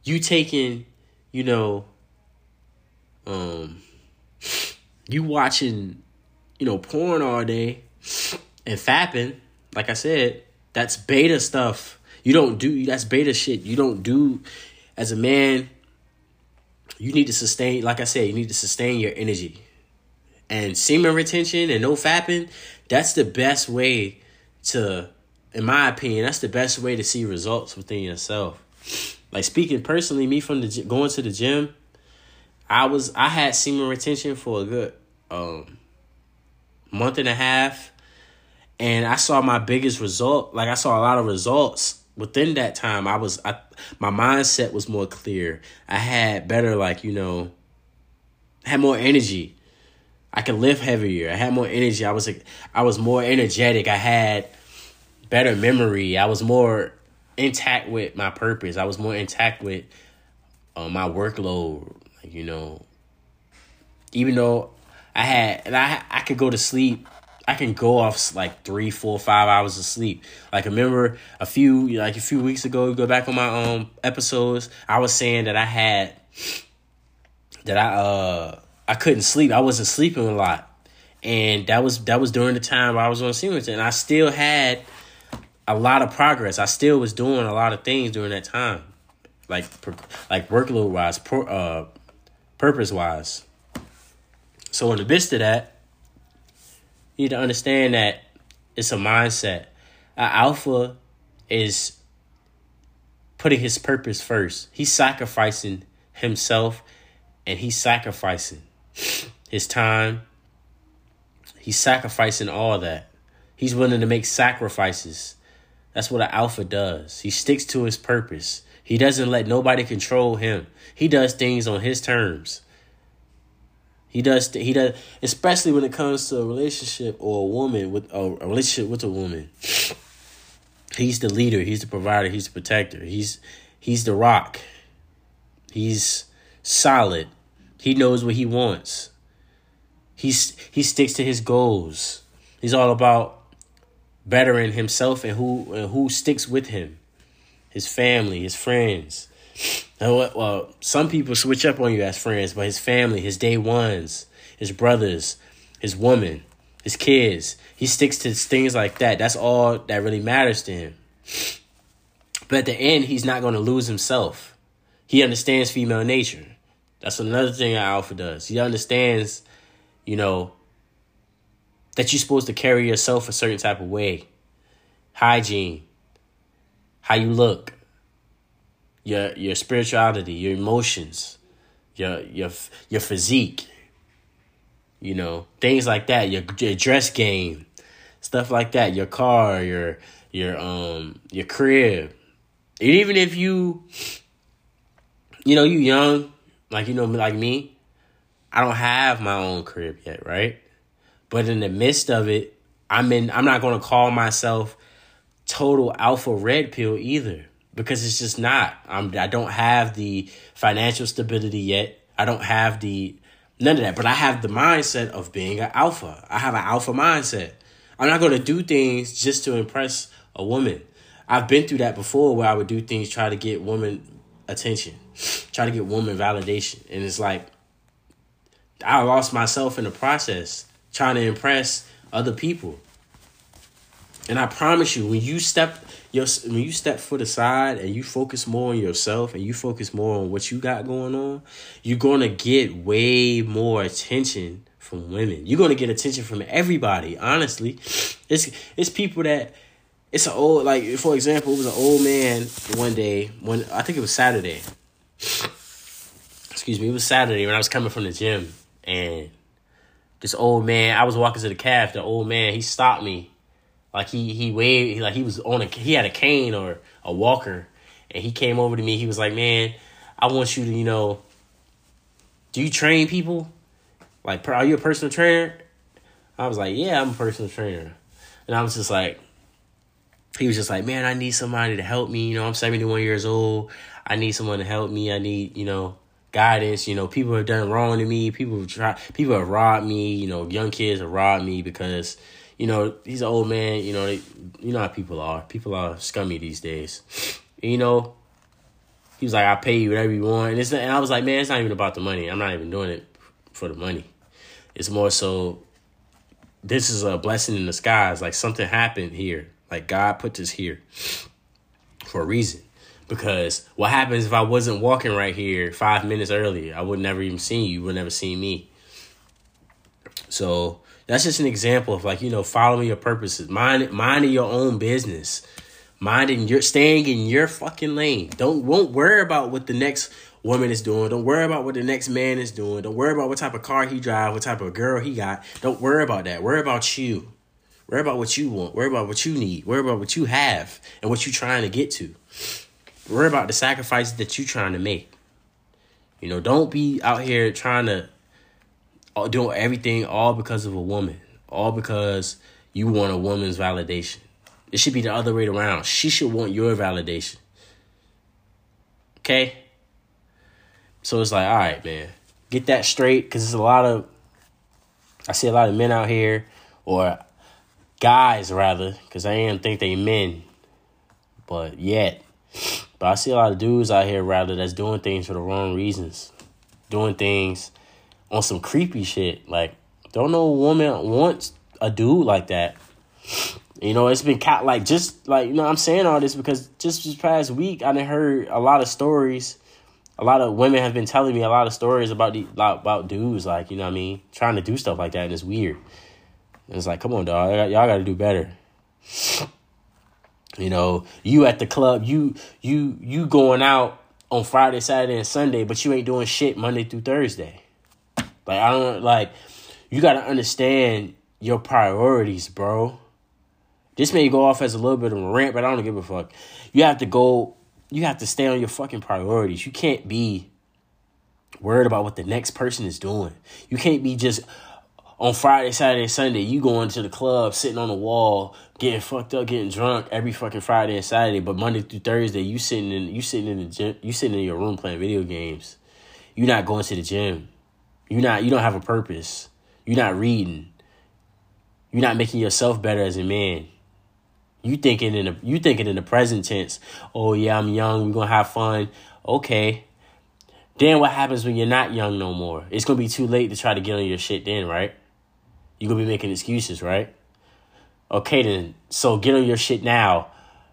you taking, you know, um, you watching, you know, porn all day and fapping, like I said, that's beta stuff. You don't do that's beta shit. You don't do as a man. You need to sustain, like I said, you need to sustain your energy. And semen retention and no fapping, that's the best way to, in my opinion, that's the best way to see results within yourself like speaking personally, me from the going to the gym, I was I had semen retention for a good um month and a half, and I saw my biggest result. Like I saw a lot of results within that time. I was I my mindset was more clear. I had better like you know, had more energy. I could lift heavier. I had more energy. I was I was more energetic. I had better memory. I was more intact with my purpose. I was more intact with uh, my workload. Like, you know, even though I had, and I I could go to sleep. I can go off like three, four, five hours of sleep. Like I remember a few, like a few weeks ago, go back on my um episodes. I was saying that I had that I uh I couldn't sleep. I wasn't sleeping a lot, and that was that was during the time I was on Siemens, and I still had a lot of progress. I still was doing a lot of things during that time, like like workload wise, uh, purpose wise. So in the midst of that, you need to understand that it's a mindset. An alpha is putting his purpose first. He's sacrificing himself, and he's sacrificing his time. He's sacrificing all that. He's willing to make sacrifices that's what an alpha does. He sticks to his purpose. He doesn't let nobody control him. He does things on his terms. He does. He does, especially when it comes to a relationship or a woman with a, relationship with a woman. He's the leader. He's the provider. He's the protector. He's he's the rock. He's solid. He knows what he wants. He's he sticks to his goals. He's all about bettering himself and who and who sticks with him, his family, his friends. Well, some people switch up on you as friends, but his family, his day ones, his brothers, his woman, his kids, he sticks to things like that. That's all that really matters to him. But at the end, he's not going to lose himself. He understands female nature. That's another thing an alpha does. He understands, you know, that you're supposed to carry yourself a certain type of way. Hygiene, how you look, your your spirituality, your emotions, your your your physique, you know, things like that, your your dress game, stuff like that, your car, your your um your crib. And even if you you know, you young, like you know like me, I don't have my own crib yet, right? But in the midst of it, I'm in I'm not going to call myself total alpha red pill either because it's just not. I'm I don't have the financial stability yet. I don't have the none of that, but I have the mindset of being an alpha. I have an alpha mindset. I'm not going to do things just to impress a woman. I've been through that before where I would do things try to get woman attention, try to get woman validation, and it's like I lost myself in the process trying to impress other people. And I promise you, when you step your when you step foot aside and you focus more on yourself and you focus more on what you got going on, you're gonna get way more attention from women. You're gonna get attention from everybody. Honestly, it's it's people that it's an old like for example, it was an old man one day when I think it was Saturday. Excuse me, it was Saturday when I was coming from the gym and this old man, I was walking to the calf. The old man, he stopped me like he he waved like he was on a he had a cane or a walker, and he came over to me. He was like, "Man, I want you to you know. Do you train people? Like, are you a personal trainer?" I was like, "Yeah, I'm a personal trainer," and I was just like, he was just like, "Man, I need somebody to help me. You know, I'm 71 years old. I need someone to help me. I need you know." guidance. You know, people have done wrong to me. People have tried. People have robbed me. You know, young kids have robbed me because you know, he's an old man. You know, they, you know how people are. People are scummy these days. And, you know, he was like, "I pay you whatever you want," and, it's, and I was like, "Man, it's not even about the money. I'm not even doing it for the money. It's more so. This is a blessing in the skies. Like something happened here. Like God put this here for a reason." Because what happens if I wasn't walking right here five minutes earlier? I would never even seen you. You would never seen me. So that's just an example of like you know following your purposes, mind minding your own business, minding your staying in your fucking lane. Don't won't worry about what the next woman is doing. Don't worry about what the next man is doing. Don't worry about what type of car he drive, what type of girl he got. Don't worry about that. Worry about you. Worry about what you want. Worry about what you need. Worry about what you have and what you're trying to get to. Worry about the sacrifices that you're trying to make. You know, don't be out here trying to doing everything all because of a woman, all because you want a woman's validation. It should be the other way around. She should want your validation. Okay? So it's like, all right, man, get that straight because there's a lot of, I see a lot of men out here, or guys rather, because I ain't think they men, but yet. But I see a lot of dudes out here rather that's doing things for the wrong reasons, doing things on some creepy shit. Like, don't know a woman wants a dude like that. You know, it's been cat like just like you know I'm saying all this because just this past week I done heard a lot of stories. A lot of women have been telling me a lot of stories about the about dudes like you know what I mean trying to do stuff like that and it's weird. And it's like, come on, dog, y'all got to do better. You know, you at the club, you you you going out on Friday, Saturday, and Sunday, but you ain't doing shit Monday through Thursday. Like I don't like you gotta understand your priorities, bro. This may go off as a little bit of a rant, but I don't give a fuck. You have to go you have to stay on your fucking priorities. You can't be worried about what the next person is doing. You can't be just on Friday, Saturday, Sunday, you going to the club, sitting on the wall, getting fucked up, getting drunk every fucking Friday and Saturday. But Monday through Thursday, you sitting in you sitting in the gym, you sitting in your room playing video games. You're not going to the gym. You're not you don't have a purpose. You're not reading. You're not making yourself better as a man. You thinking in the you thinking in the present tense. Oh yeah, I'm young. We're gonna have fun. Okay. Then what happens when you're not young no more? It's gonna be too late to try to get on your shit then, right? You're gonna be making excuses, right? Okay then. So get on your shit now.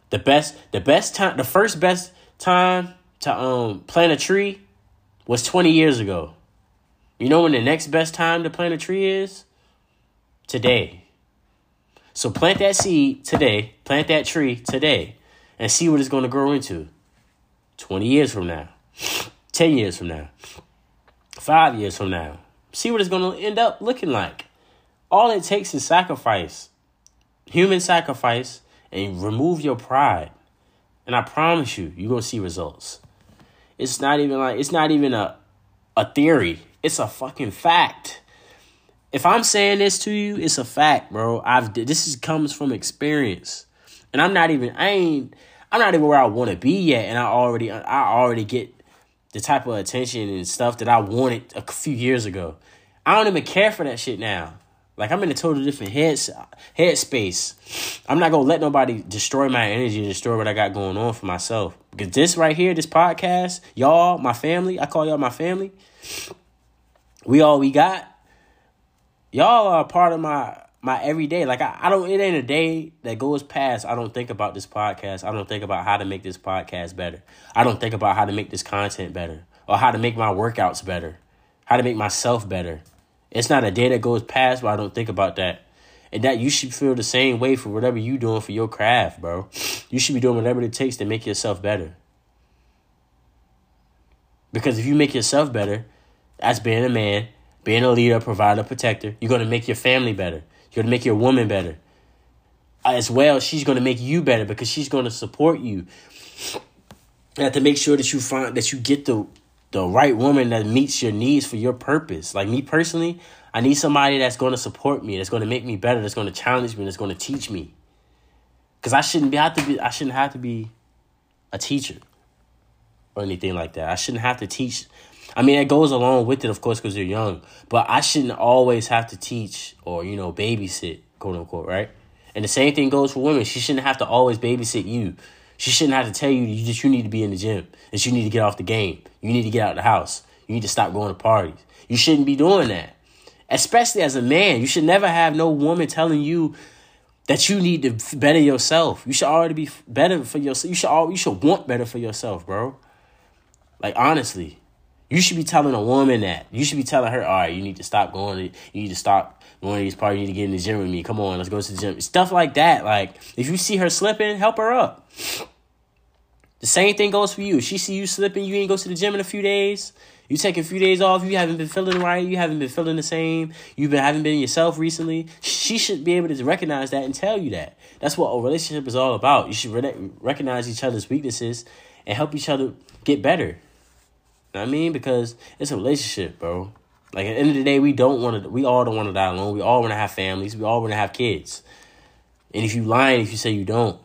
The best the best time the first best time to um plant a tree was 20 years ago. You know when the next best time to plant a tree is? Today. So plant that seed today, plant that tree today, and see what it's going to grow into 20 years from now, <sniffs> 10 years from now, 5 years from now. See what it's going to end up looking like. All it takes is sacrifice, human sacrifice, and remove your pride. And I promise you, you're going to see results. It's not even like, it's not even a, a theory, it's a fucking fact. If I'm saying this to you, it's a fact, bro. I've this is comes from experience. And I'm not even I ain't I'm not even where I want to be yet and I already I already get the type of attention and stuff that I wanted a few years ago. I don't even care for that shit now. Like I'm in a total different head headspace. I'm not gonna let nobody destroy my energy, destroy what I got going on for myself. Because this right here, this podcast, y'all, my family, I call y'all my family. We all we got. Y'all are part of my my everyday. Like I, I don't it ain't a day that goes past I don't think about this podcast. I don't think about how to make this podcast better. I don't think about how to make this content better. Or how to make my workouts better. How to make myself better it's not a day that goes past where I don't think about that. And that you should feel the same way for whatever you doing for your craft, bro. You should be doing whatever it takes to make yourself better. Because if you make yourself better, that's being a man, being a leader, provider, protector, you're gonna make your family better. You're gonna make your woman better. Uh, as well, she's gonna make you better because she's gonna support you. You have to make sure that you find that you get the the right woman that meets your needs for your purpose. Like me personally, I need somebody that's going to support me, that's going to make me better, that's going to challenge me, that's going to teach me. Cuz I shouldn't be have to be I shouldn't have to be a teacher or anything like that. I shouldn't have to teach. I mean, it goes along with it, of course, because you're young. But I shouldn't always have to teach or you know babysit, quote unquote, right? And the same thing goes for women. She shouldn't have to always babysit you. She shouldn't have to tell you you just you need to be in the gym, that you need to get off the game, you need to get out of the house, you need to stop going to parties. You shouldn't be doing that. Especially as a man, you should never have no woman telling you that you need to better yourself. You should already be better for yourself. You should all you should want better for yourself, bro. Like honestly, you should be telling a woman that. You should be telling her, all right, you need to stop going. To, you need to stop going to these parties. You need to get in the gym with me. Come on, let's go to the gym. Stuff like that. Like if you see her slipping, help her up. The same thing goes for you. If she see you slipping, you ain't go to the gym in a few days. You take a few days off. You haven't been feeling right. You haven't been feeling the same. You've been haven't been yourself recently. She should be able to recognize that and tell you that. That's what a relationship is all about. You should re- recognize each other's weaknesses and help each other get better. I mean, because it's a relationship, bro. Like at the end of the day, we don't want to. We all don't want to die alone. We all want to have families. We all want to have kids. And if you lying, if you say you don't,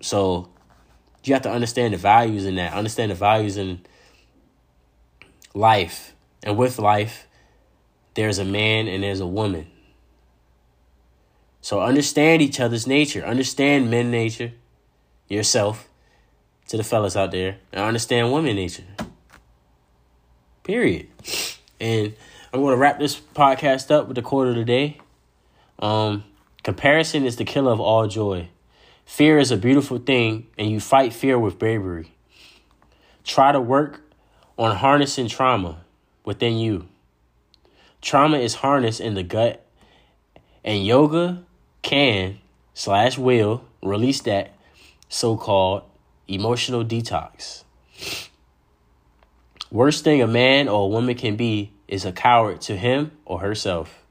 so you have to understand the values in that. Understand the values in life. And with life, there's a man and there's a woman. So understand each other's nature. Understand men nature, yourself, to the fellas out there, and understand women nature. Period. And I'm going to wrap this podcast up with the quote of the day. Um, comparison is the killer of all joy. Fear is a beautiful thing, and you fight fear with bravery. Try to work on harnessing trauma within you. Trauma is harnessed in the gut, and yoga can slash will release that so called emotional detox. Worst thing a man or a woman can be is a coward to him or herself.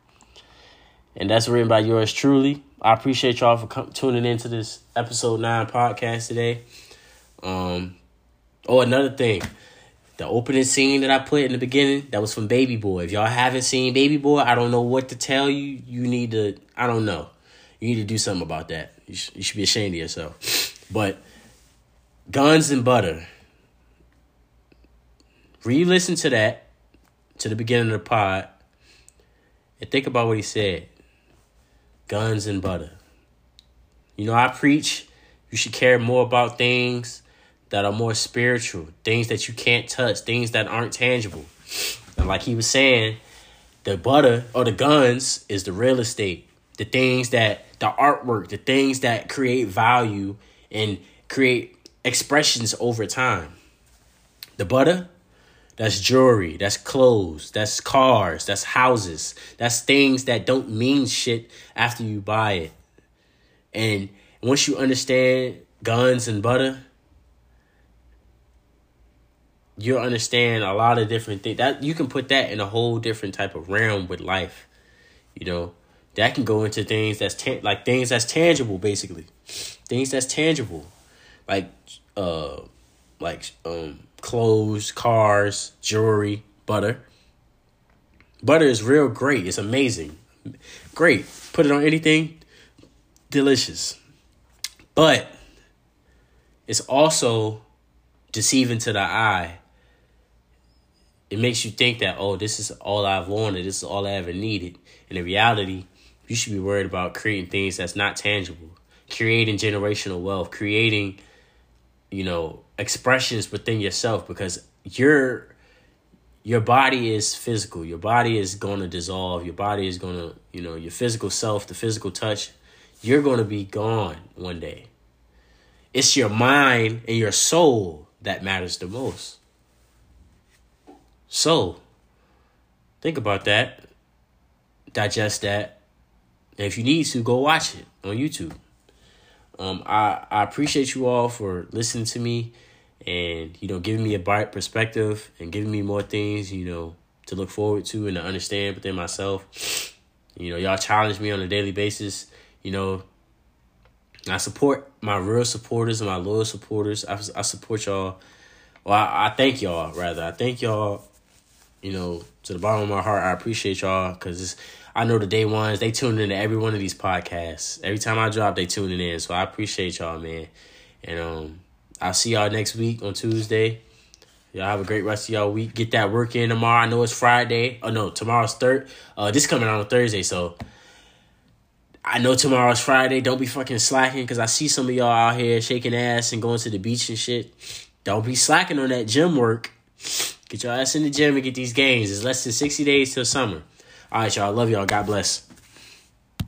And that's written by yours truly. I appreciate y'all for com- tuning into this episode nine podcast today. Um, oh, another thing, the opening scene that I put in the beginning that was from Baby Boy. If y'all haven't seen Baby Boy, I don't know what to tell you. You need to. I don't know. You need to do something about that. You, sh- you should be ashamed of yourself. But Guns and Butter. Re-listen to that to the beginning of the pod and think about what he said guns and butter. You know, I preach you should care more about things that are more spiritual, things that you can't touch, things that aren't tangible. And like he was saying, the butter or the guns is the real estate, the things that the artwork, the things that create value and create expressions over time. The butter, that's jewelry, that's clothes, that's cars, that's houses, that's things that don't mean shit after you buy it. And once you understand guns and butter, you'll understand a lot of different things. That you can put that in a whole different type of realm with life. You know, that can go into things that's ta- like things that's tangible, basically, things that's tangible, like uh, like um clothes, cars, jewelry, butter. Butter is real great. It's amazing. Great. Put it on anything. Delicious. But it's also deceiving to the eye. It makes you think that, oh, this is all I've wanted. This is all I ever needed. And in reality, you should be worried about creating things that's not tangible, creating generational wealth, creating, you know, expressions within yourself because your your body is physical. Your body is going to dissolve. Your body is going to, you know, your physical self, the physical touch, you're going to be gone one day. It's your mind and your soul that matters the most. So, think about that. Digest that. And if you need to, go watch it on YouTube. Um, I, I appreciate you all for listening to me and, you know, giving me a bright perspective and giving me more things, you know, to look forward to and to understand within myself. You know, y'all challenge me on a daily basis. You know, I support my real supporters and my loyal supporters. I, I support y'all. Well, I, I thank y'all, rather. I thank y'all, you know, to the bottom of my heart. I appreciate y'all because I know the day ones, they tune into every one of these podcasts. Every time I drop, they tuning in. So I appreciate y'all, man. And um, I'll see y'all next week on Tuesday. Y'all have a great rest of y'all week. Get that work in tomorrow. I know it's Friday. Oh no, tomorrow's third. Uh, this coming out on Thursday, so I know tomorrow's Friday. Don't be fucking slacking because I see some of y'all out here shaking ass and going to the beach and shit. Don't be slacking on that gym work. Get your ass in the gym and get these gains. It's less than 60 days till summer. All right, y'all. Love y'all. God bless.